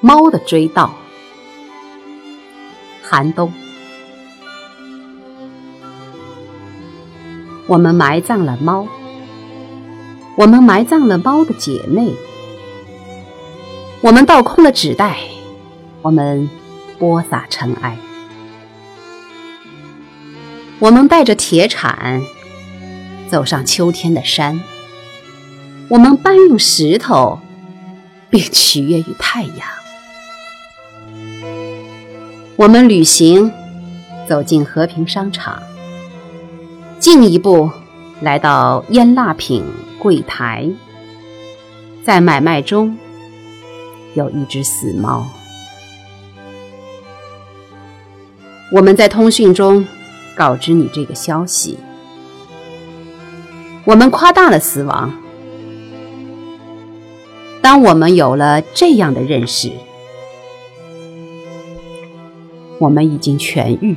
猫的追悼。寒冬，我们埋葬了猫，我们埋葬了猫的姐妹，我们倒空了纸袋，我们播撒尘埃，我们带着铁铲走上秋天的山，我们搬运石头，并取悦于太阳。我们旅行，走进和平商场，进一步来到腌腊品柜台，在买卖中有一只死猫。我们在通讯中告知你这个消息，我们夸大了死亡。当我们有了这样的认识。我们已经痊愈。